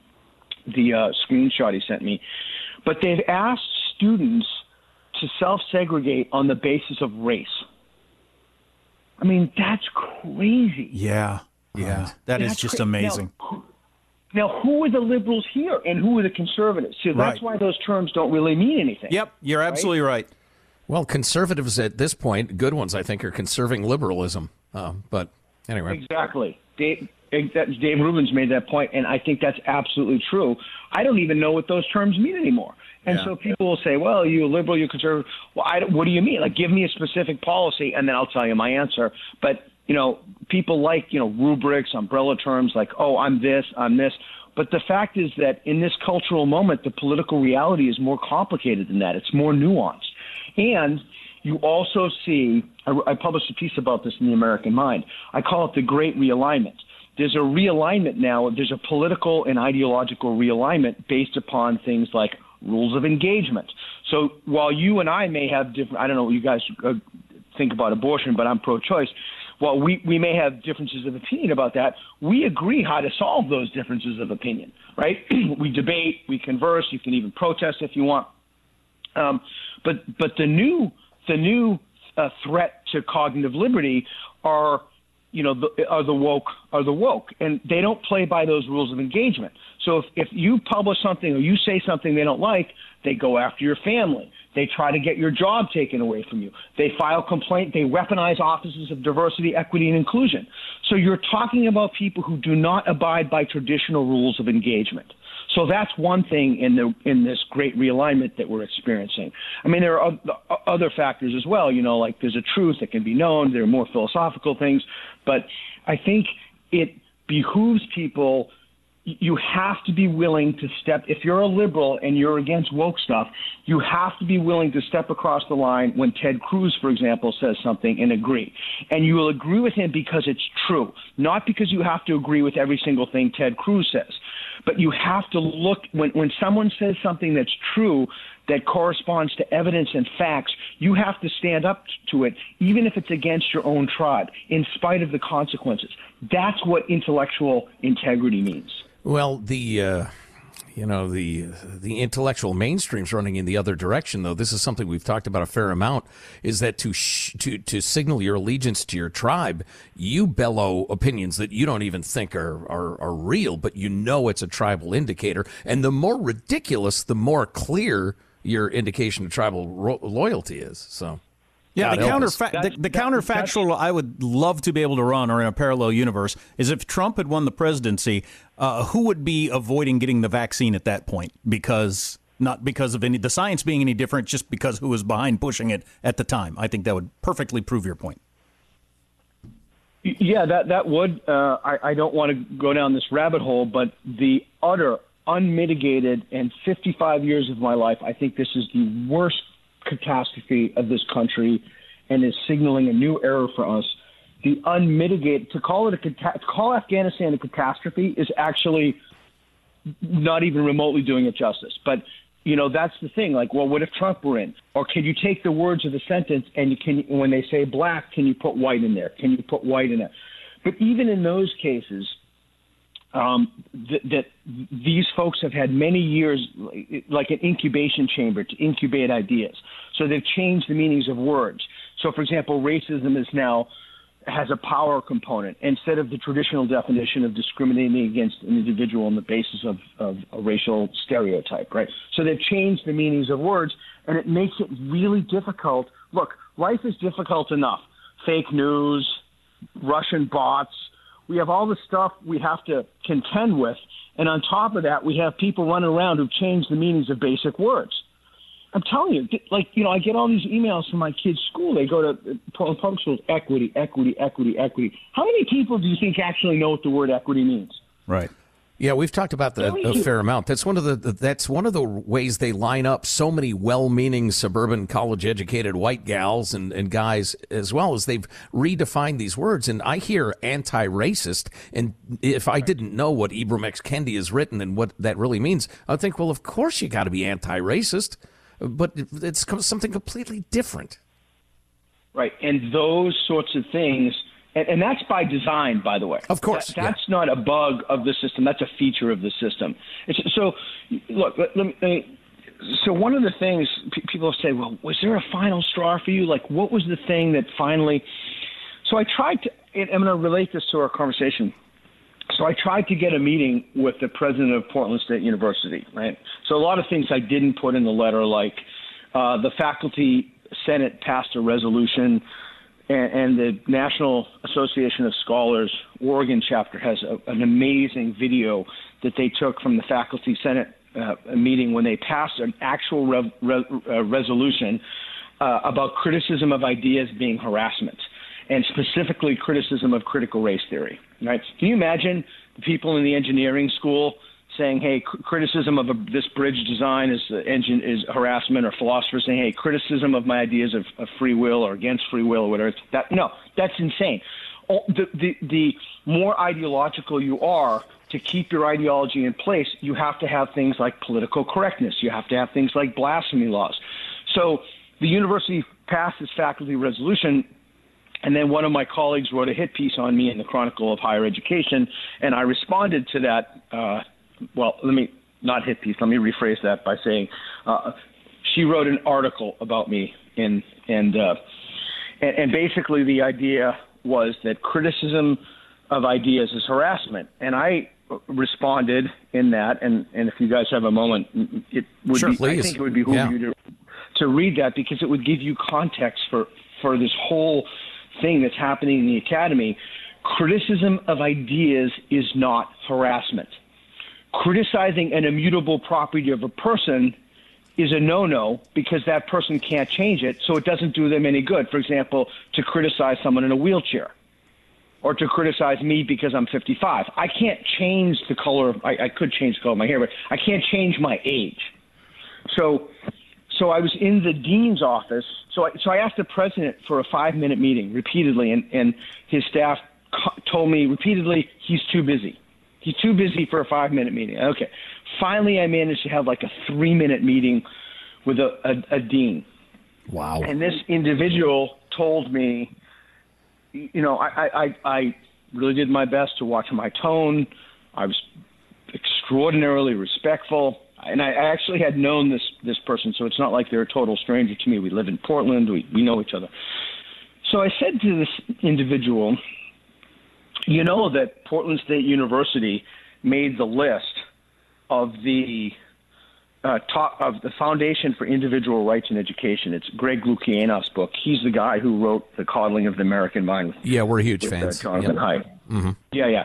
the uh, screenshot he sent me. But they've asked students to self segregate on the basis of race. I mean, that's crazy. Yeah. Yeah. That is That's just cra- amazing. Now, who- now, who are the liberals here and who are the conservatives? So that's Right. why those terms don't really mean anything. Yep, you're absolutely right. Well, conservatives at this point, good ones, I think, are conserving liberalism. Uh, but anyway. Exactly. Dave, that, Dave Rubin's made that point, and I think that's absolutely true. I don't even know what those terms mean anymore. And Yeah. so people will say, well, you a liberal, you conservative. Well, I, what do you mean? Like, give me a specific policy, and then I'll tell you my answer. But, you know, people like, you know, rubrics, umbrella terms like, oh, I'm this, I'm this. But the fact is that in this cultural moment, the political reality is more complicated than that. It's more nuanced. And you also see, I, I published a piece about this in the American Mind. I call it the Great Realignment. There's a realignment now. There's a political and ideological realignment based upon things like rules of engagement. So while you and I may have different, I don't know what you guys uh, think about abortion, but I'm pro-choice. While we, we may have differences of opinion about that, we agree how to solve those differences of opinion, right? we debate, we converse, you can even protest if you want. Um, but but the new the new uh, threat to cognitive liberty are you know the, are the woke are the woke, and they don't play by those rules of engagement. So if if you publish something or you say something they don't like, they go after your family. They try to get your job taken away from you. They file complaint. They weaponize offices of diversity, equity, and inclusion. So you're talking about people who do not abide by traditional rules of engagement. So that's one thing in the in this great realignment that we're experiencing. I mean, there are other factors as well. You know, like there's a truth that can be known. There are more philosophical things, but I think it behooves people. You have to be willing to step. If you're a liberal and you're against woke stuff, you have to be willing to step across the line when Ted Cruz, for example, says something and agree. And you will agree with him because it's true, not because you have to agree with every single thing Ted Cruz says. But you have to look when when someone says something that's true that corresponds to evidence and facts, you have to stand up to it, even if it's against your own tribe, in spite of the consequences. That's what intellectual integrity means. Well, the uh, you know the the intellectual mainstream's running in the other direction though. This is something we've talked about a fair amount is that to sh- to to signal your allegiance to your tribe you bellow opinions that you don't even think are, are are real but you know it's a tribal indicator. And the more ridiculous the more clear your indication of tribal ro- loyalty is so yeah, God the, counterfa- That- the, the that- counterfactual I would love to be able to run, or in a parallel universe, is if Trump had won the presidency, uh, who would be avoiding getting the vaccine at that point? Because not because of any the science being any different, just because who was behind pushing it at the time. I think that would perfectly prove your point. Yeah, that that would. Uh, I, I don't want to go down this rabbit hole, but the utter, unmitigated, and 55 years of my life, I think this is the worst catastrophe of this country, and is signaling a new era for us. The unmitigated to call it a to call Afghanistan a catastrophe is actually not even remotely doing it justice. But you know that's the thing. Like, well, what if Trump were in? Or can you take the words of the sentence and you can when they say black, can you put white in there? Can you put white in it? But even in those cases, um, that, that these folks have had many years, like an incubation chamber, to incubate ideas. So they've changed the meanings of words. So, for example, racism is now has a power component instead of the traditional definition of discriminating against an individual on the basis of, of a racial stereotype, right? So they've changed the meanings of words, and it makes it really difficult. Look, life is difficult enough. Fake news, Russian bots. We have all the stuff we have to contend with, and on top of that, we have people running around who've changed the meanings of basic words. I'm telling you, like you know, I get all these emails from my kids' school. They go to uh, Portland public schools, equity, equity, equity, equity. How many people do you think actually know what the word equity means? Right. Yeah, we've talked about that a fair amount. That's one of the that's one of the ways they line up so many well-meaning suburban college-educated white gals and, and guys as well as they've redefined these words. And I hear anti-racist, and if I didn't know what Ibram X Kendi has written and what that really means, I'd think, well, of course you got to be anti-racist, but it's something completely different. Right. And those sorts of things, and, and that's by design, by the way. Of course, That- that's not a bug of the system. That's a feature of the system. It's, so, look, let, let me. So one of the things pe- people say, well, was there a final straw for you? Like, what was the thing that finally? So I tried to. and I'm going to relate this to our conversation. So I tried to get a meeting with the president of Portland State University, right? So a lot of things I didn't put in the letter, like uh, the faculty senate passed a resolution, and, and the National Association of Scholars Oregon chapter has a, an amazing video that they took from the faculty senate uh, meeting when they passed an actual rev, re, uh, resolution uh, about criticism of ideas being harassment and specifically criticism of critical race theory. Right? Can you imagine the people in the engineering school saying, "Hey, criticism of a, this bridge design is uh, engine is harassment," or philosophers saying, "Hey, criticism of my ideas of, of free will or against free will or whatever." That no, that's insane. The, the the more ideological you are, to keep your ideology in place, you have to have things like political correctness. You have to have things like blasphemy laws. So the university passed this faculty resolution and then one of my colleagues wrote a hit piece on me in the Chronicle of Higher Education, and I responded to that. Uh, well, let me not hit piece. Let me rephrase that by saying uh, she wrote an article about me, in and, uh, and and basically the idea was that criticism of ideas is harassment, and I responded in that. And and if you guys have a moment, it would Sure, be. I think it would behoove Yeah. you to to read that because it would give you context for for this whole thing that's happening in the academy. Criticism of ideas is not harassment. Criticizing an immutable property of a person is a no-no because that person can't change it, so it doesn't do them any good. For example, to criticize someone in a wheelchair or to criticize me because I'm 55. I can't change the color of I, I could change the color of my hair, but I can't change my age. So so I was in the dean's office. So I, so I asked the president for a five minute meeting repeatedly, and, and his staff co- told me repeatedly he's too busy. He's too busy for a five minute meeting. Okay. Finally, I managed to have like a three minute meeting with a, a, a dean. Wow. And this individual told me, you know, I, I, I I really did my best to watch my tone. I was extraordinarily respectful. And I actually had known this this person, so it's not like they're a total stranger to me. We live in Portland. We we know each other. So I said to this individual, you know that Portland State University made the list of the uh, top of the Foundation for Individual Rights in Education. It's Greg Lukianoff's book. He's the guy who wrote The Coddling of the American Mind. With, yeah, we're huge with, fans. Uh, Jonathan yep. Haidt. Mm-hmm. Yeah, yeah.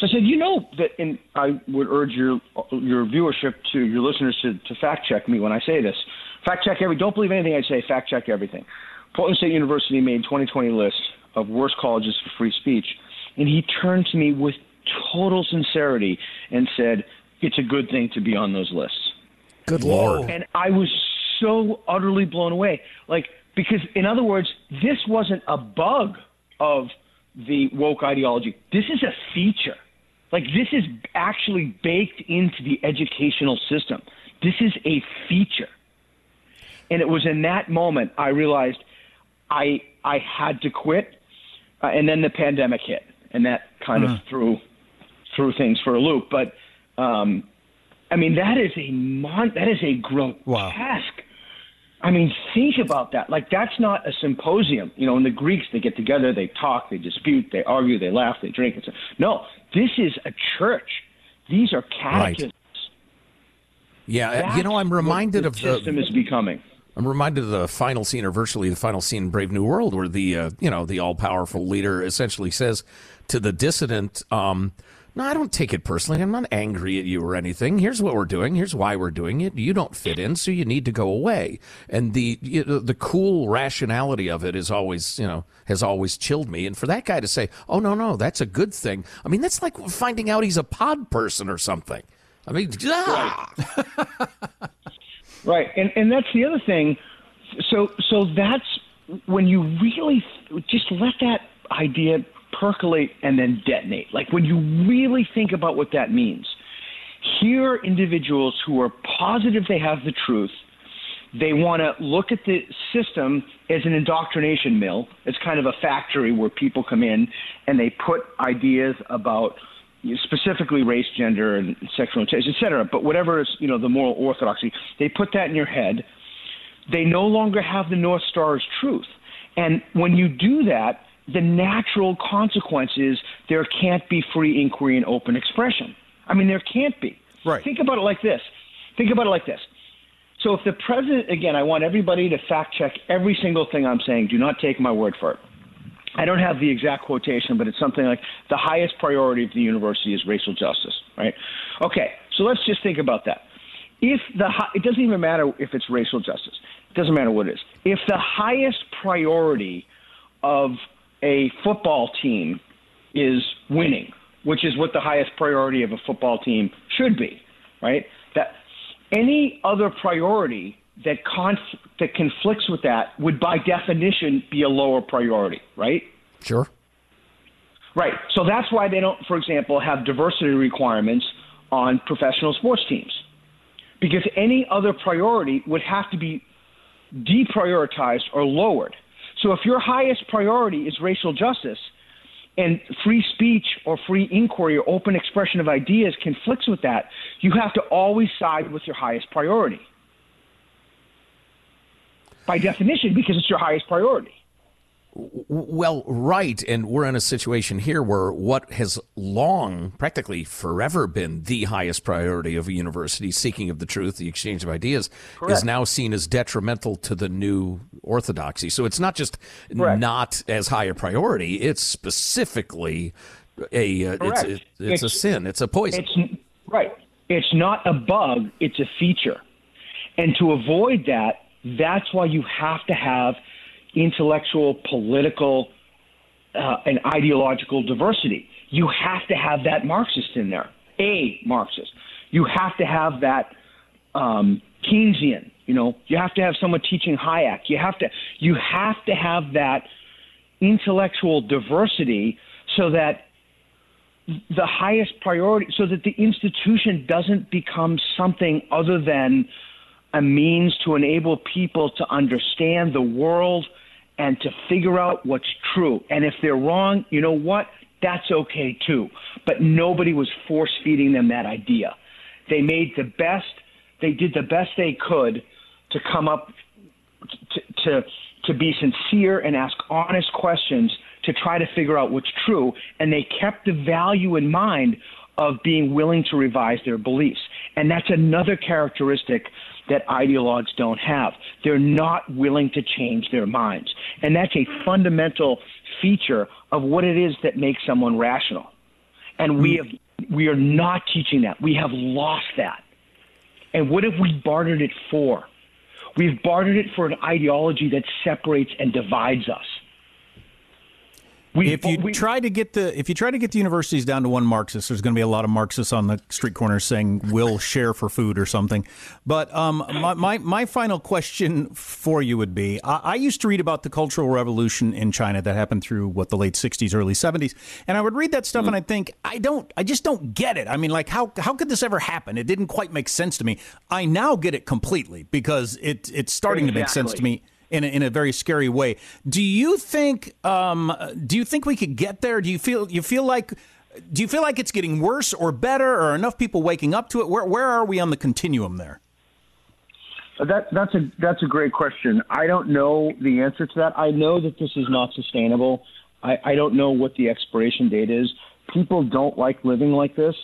So I said, you know that, and I would urge your your viewership to your listeners to, to fact check me when I say this. Fact check every. Don't believe anything I say. Fact check everything. Portland State University made 2020 list of worst colleges for free speech, and he turned to me with total sincerity and said, "It's a good thing to be on those lists." Good lord! And I was so utterly blown away, like because in other words, this wasn't a bug of the woke ideology. This is a feature. Like this is actually baked into the educational system. This is a feature. And it was in that moment I realized I I had to quit, uh, and then the pandemic hit, and that kind Hmm. of threw threw things for a loop. But um, I mean, that is a mon- that is a grotesque. I mean, think about that. Like that's not a symposium. You know, in the Greeks, they get together, they talk, they dispute, they argue, they laugh, they drink. And so, no, this is a church. These are catechisms. Yeah, That's you know, I'm reminded the of the system is becoming. I'm reminded of the final scene, or virtually the final scene in Brave New World, where the uh, you know the all powerful leader essentially says to the dissident, um, "No, I don't take it personally. I'm not angry at you or anything. Here's what we're doing. Here's why we're doing it. You don't fit in, so you need to go away." And the you know, the cool rationality of it is always you know has always chilled me. And for that guy to say, "Oh no, no, that's a good thing," I mean that's like finding out he's a pod person or something. I mean, ah! Right, and and that's the other thing. So so that's when you really just let that idea percolate and then detonate. Like when you really think about what that means. Here are individuals who are positive they have the truth. They want to look at the system as an indoctrination mill. It's kind of a factory where people come in and they put ideas about specifically race, gender, and sexual orientation, et cetera. But whatever is, you know, the moral orthodoxy, they put that in your head. They no longer have the North Star as truth. And when you do that, the natural consequence is there can't be free inquiry and open expression. I mean, there can't be. Right. Think about it like this. Think about it like this. So if the president, again, I want everybody to fact check every single thing I'm saying. Do not take my word for it. I don't have the exact quotation, but it's something like the highest priority of the university is racial justice, right? Okay, so let's just think about that. If the it doesn't even matter if it's racial justice. It doesn't matter what it is. If the highest priority of a football team is winning, which is what the highest priority of a football team should be, right? That any other priority that conf- that conflicts with that would by definition be a lower priority, right? Sure. Right. So that's why they don't, for example, have diversity requirements on professional sports teams. Because any other priority would have to be deprioritized or lowered. So if your highest priority is racial justice and free speech or free inquiry or open expression of ideas conflicts with that, you have to always side with your highest priority. By definition, because it's your highest priority. Well, right. And we're in a situation here where what has long, practically forever been the highest priority of a university, seeking of the truth, the exchange of ideas, Correct. is now seen as detrimental to the new orthodoxy. So it's not just Correct. not as high a priority, it's specifically a, uh, it's, Correct. it, it's, a sin, it's a poison. It's right. It's not a bug, it's a feature. And to avoid that, that's why you have to have intellectual, political, uh, and ideological diversity. You have to have that Marxist in there, a Marxist. You have to have that um, Keynesian. You know, you have to have someone teaching Hayek. You have to you have to have that intellectual diversity so that the highest priority so that the institution doesn't become something other than a means to enable people to understand the world and to figure out what's true. And if they're wrong, you know what? That's okay too. But nobody was force feeding them that idea. They made the best, they did the best they could to come up to, to, to be sincere and ask honest questions to try to figure out what's true. And they kept the value in mind of being willing to revise their beliefs. And that's another characteristic that ideologues don't have. They're not willing to change their minds. And that's a fundamental feature of what it is that makes someone rational. And we hmm. have we are not teaching that. We have lost that. And what have we bartered it for? We've bartered it for an ideology that separates and divides us. We, if you we, try to get the if you try to get the universities down to one Marxist, there's going to be a lot of Marxists on the street corners saying we'll share for food or something. But um, my, my, my final question for you would be: I, I, used to read about the Cultural Revolution in China that happened through what the late '60s, early '70s, and I would read that stuff mm-hmm. and I'd think, I don't, I just don't get it. I mean, like how how could this ever happen? It didn't quite make sense to me. I now get it completely because it it's starting exactly. to make sense to me in a, in a very scary way. Do you think? Um, do you think we could get there? Do you feel you feel like? Do you feel like it's getting worse or better, or enough people waking up to it? Where where are we on the continuum there? That that's a that's a great question. I don't know the answer to that. I know that this is not sustainable. I, I don't know what the expiration date is. People don't like living like this.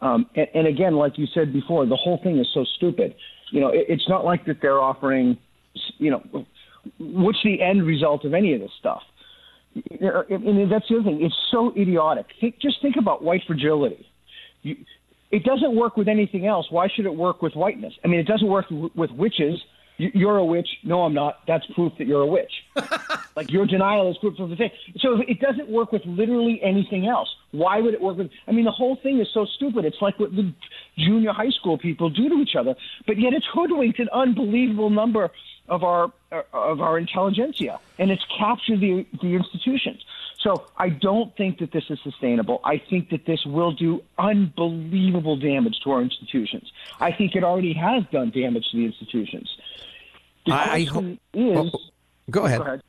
Um, and, and again, like you said before, the whole thing is so stupid. You know, it, it's not like that they're offering, you know, what's the end result of any of this stuff? Mean, that's the other thing. It's so idiotic. Think, just think about white fragility. You, it doesn't work with anything else. Why should it work with whiteness? I mean, it doesn't work w- with witches. You're a witch. No, I'm not. That's proof that you're a witch. like your denial is proof of the thing. So it doesn't work with literally anything else. Why would it work with? I mean, the whole thing is so stupid. It's like what the junior high school people do to each other. But yet it's hoodwinked an unbelievable number of our of our intelligentsia, and it's captured the the institutions. So I don't think that this is sustainable. I think that this will do unbelievable damage to our institutions. I think it already has done damage to the institutions. The I, I ho- is, oh, go, ahead. go ahead.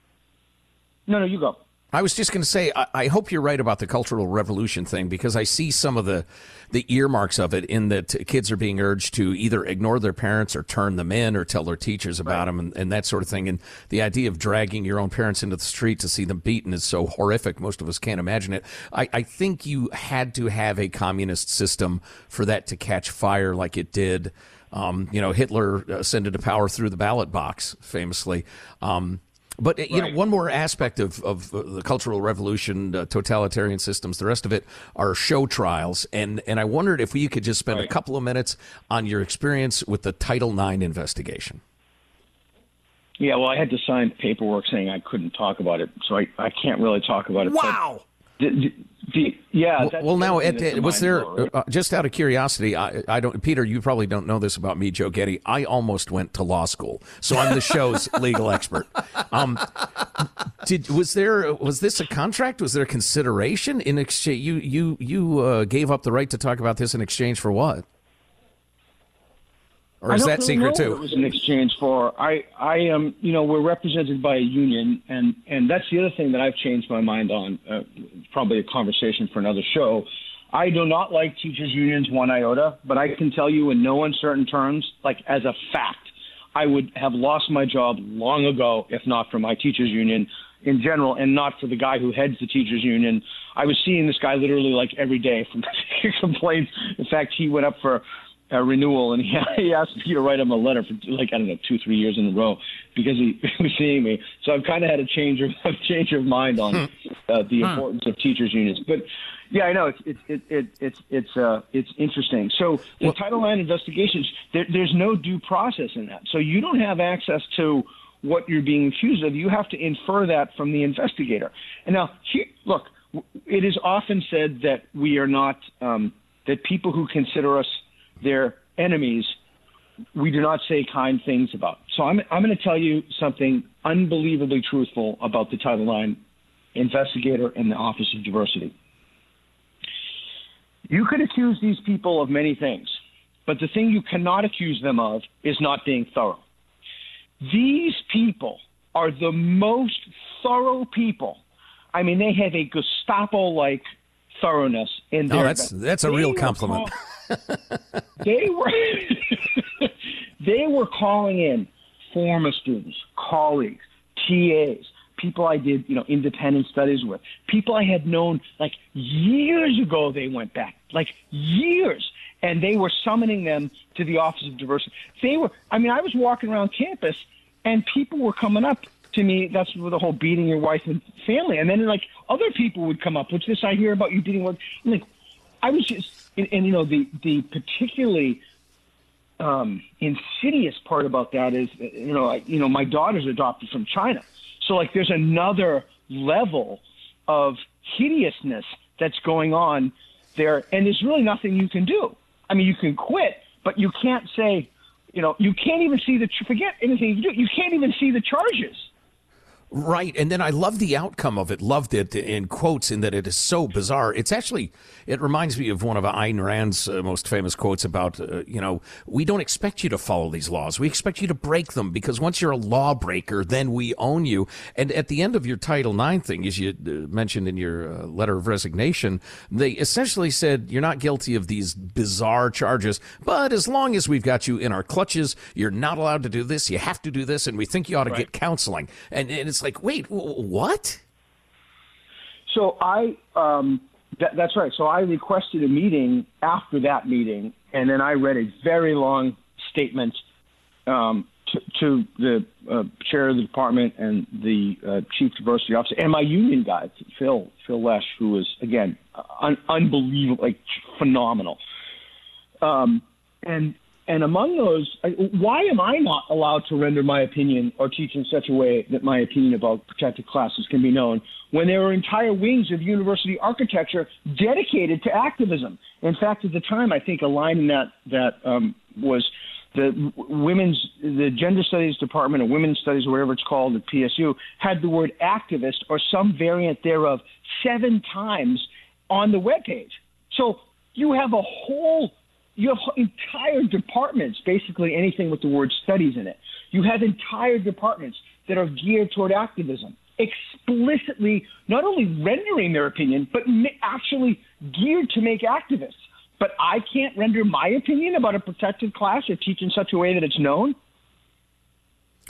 No, no, you go. I was just going to say, I, I, hope you're right about the Cultural Revolution thing because I see some of the, the earmarks of it in that kids are being urged to either ignore their parents or turn them in or tell their teachers about right. them and, and that sort of thing. And the idea of dragging your own parents into the street to see them beaten is so horrific. Most of us can't imagine it. I, I think you had to have a communist system for that to catch fire like it did. Um, you know, Hitler ascended to power through the ballot box, famously. Um, but you right. know, one more aspect of, of the Cultural Revolution, uh, totalitarian systems, the rest of it are show trials, and and I wondered if we could just spend right. a couple of minutes on your experience with the Title IX investigation. Yeah, well, I had to sign paperwork saying I couldn't talk about it, so I, I can't really talk about it. Wow. But, yeah. Well, well now, it, was there uh, just out of curiosity? I, I, don't, Peter. You probably don't know this about me, Joe Getty. I almost went to law school, so I'm the show's legal expert. Um, did was there was this a contract? Was there consideration in exchange? You you you uh, gave up the right to talk about this in exchange for what? Or is that secret too? It was an exchange for I I am um, you know we're represented by a union and and that's the other thing that I've changed my mind on. Uh, probably a conversation for another show. I do not like teachers unions one iota, but I can tell you in no uncertain terms, like as a fact, I would have lost my job long ago if not for my teachers union in general and not for the guy who heads the teachers union. I was seeing this guy literally like every day from complaints. In fact, he went up for a renewal, and he, he asked me to write him a letter for like I don't know two three years in a row because he, he was seeing me. So I've kind of had a change of a change of mind on hmm. uh, the hmm. importance of teachers unions. But yeah, I know it's it's it, it, it's it's uh, it's interesting. So the well, Title IX investigations, there, there's no due process in that. So you don't have access to what you're being accused of. You have to infer that from the investigator. And now, here, look, it is often said that we are not um, that people who consider us their enemies, we do not say kind things about. So I'm, I'm going to tell you something unbelievably truthful about the Title IX investigator and the Office of Diversity. You could accuse these people of many things, but the thing you cannot accuse them of is not being thorough. These people are the most thorough people. I mean, they have a Gestapo like thoroughness in their. Oh, that's that's a They real compliment. call- they were they were calling in former students, colleagues, TAs, people I did, you know, independent studies with, people I had known like years ago. They went back like years, and they were summoning them to the Office of Diversity. They were. I mean, I was walking around campus, and people were coming up to me. That's the whole beating your wife and family, and then like other people would come up. What's this I hear about you beating? What? I'm like, I was just, and, and you know, the the particularly um, insidious part about that is, you know, I, you know, my daughter's adopted from China, so like, there's another level of hideousness that's going on there, and there's really nothing you can do. I mean, you can quit, but you can't say, you know, you can't even see the forget anything you do. You can't even see the charges. Right, and then I love the outcome of it. Loved it in quotes in that it is so bizarre. It's actually it reminds me of one of Ayn Rand's uh, most famous quotes about uh, you know we don't expect you to follow these laws. We expect you to break them because once you're a lawbreaker, then we own you. And at the end of your Title IX thing, as you uh, mentioned in your uh, letter of resignation, they essentially said you're not guilty of these bizarre charges, but as long as we've got you in our clutches, you're not allowed to do this. You have to do this, and we think you ought to get counseling. And, and it's like, wait, w- what? So I, um, that, that's right. So I requested a meeting after that meeting, and then I read a very long statement um, to, to the uh, chair of the department and the uh, chief diversity officer and my union guy, Phil Phil Lesh, who was again un- unbelievable, like phenomenal. Um, and and among those, why am I not allowed to render my opinion or teach in such a way that my opinion about protected classes can be known when there are entire wings of university architecture dedicated to activism? In fact, at the time, I think a line in that that um, was the women's the gender studies department or women's studies whatever it's called at PSU had the word activist or some variant thereof seven times on the webpage. So you have a whole you have entire departments, basically anything with the word studies in it. You have entire departments that are geared toward activism, explicitly not only rendering their opinion, but actually geared to make activists. But I can't render my opinion about a protected class or teach in such a way that it's known.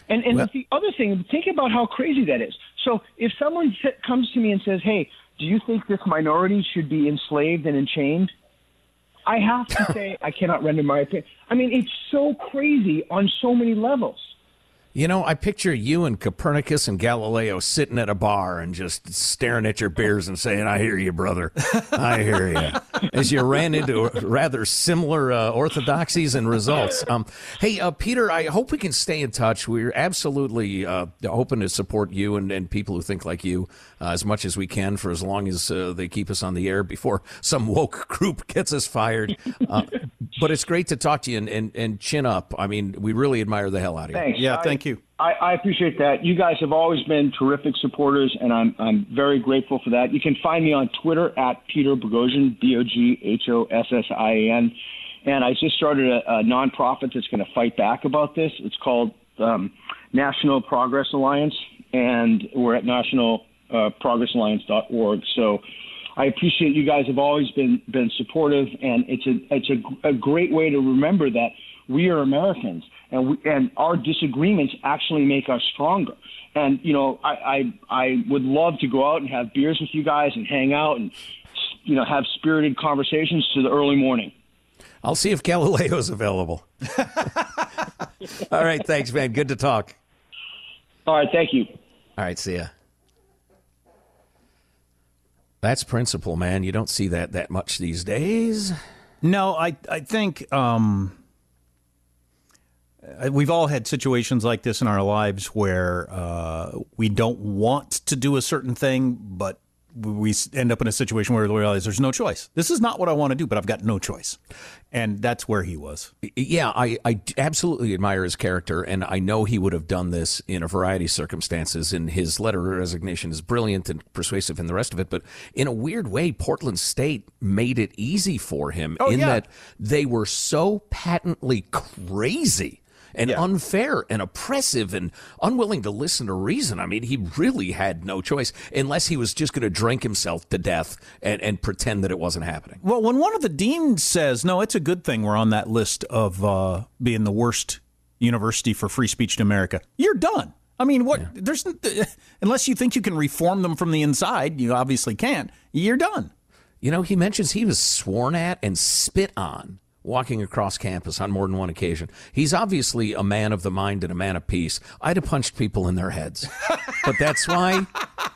And, and Well- the other thing, think about how crazy that is. So if someone comes to me and says, "Hey, do you think this minority should be enslaved and enchained?" I have to say I cannot render my opinion. I mean, it's so crazy on so many levels. You know, I picture you and Copernicus and Galileo sitting at a bar and just staring at your beers and saying, I hear you, brother. I hear you. As you ran into rather similar uh, orthodoxies and results. Um, hey, uh, Peter, I hope we can stay in touch. We're absolutely uh, hoping to support you and, and people who think like you uh, as much as we can for as long as uh, they keep us on the air before some woke group gets us fired. Uh, but it's great to talk to you and, and, and chin up. I mean, we really admire the hell out of you. Thanks. Yeah, I- thank you. I, I appreciate that. You guys have always been terrific supporters, and I'm I'm very grateful for that. You can find me on Twitter at Peter Boghossian, B O G H O S S I A N, and I just started a, a nonprofit that's going to fight back about this. It's called um, National Progress Alliance, and we're at Uh, nationalprogressalliance.org. So. I appreciate you guys have always been been supportive, and it's a it's a, a great way to remember that we are Americans, and we, and our disagreements actually make us stronger. And you know, I, I I would love to go out and have beers with you guys and hang out and you know have spirited conversations to the early morning. I'll see if Galileo's available. All right, thanks, man. Good to talk. All right, thank you. All right, see ya. That's principle, man. You don't see that that much these days. No, I I think um, we've all had situations like this in our lives where uh, we don't want to do a certain thing, but we end up in a situation where we realize there's no choice. This is not what I want to do, but I've got no choice, and that's where he was. Yeah, I, I absolutely admire his character, and I know he would have done this in a variety of circumstances. And his letter of resignation is brilliant and persuasive, and the rest of it. But in a weird way, Portland State made it easy for him Oh, in yeah. that they were so patently crazy and Yeah. unfair and oppressive and unwilling to listen to reason. I mean, he really had no choice unless he was just going to drink himself to death and, and pretend that it wasn't happening. Well, when one of the deans says, "No, it's a good thing we're on that list of uh, being the worst university for free speech in America," you're done. I mean, what? There's unless you think you can reform them from the inside, you obviously can't. You're done. You know, he mentions he was sworn at and spit on walking across campus on more than one occasion. He's obviously a man of the mind and a man of peace. I'd have punched people in their heads. but that's why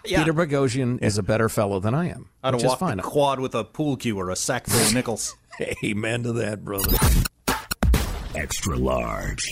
Peter Boghossian is a better fellow than I am. I'd which have is walked fine. the quad with a pool cue or a sack full of nickels. Amen to that, brother. Extra large.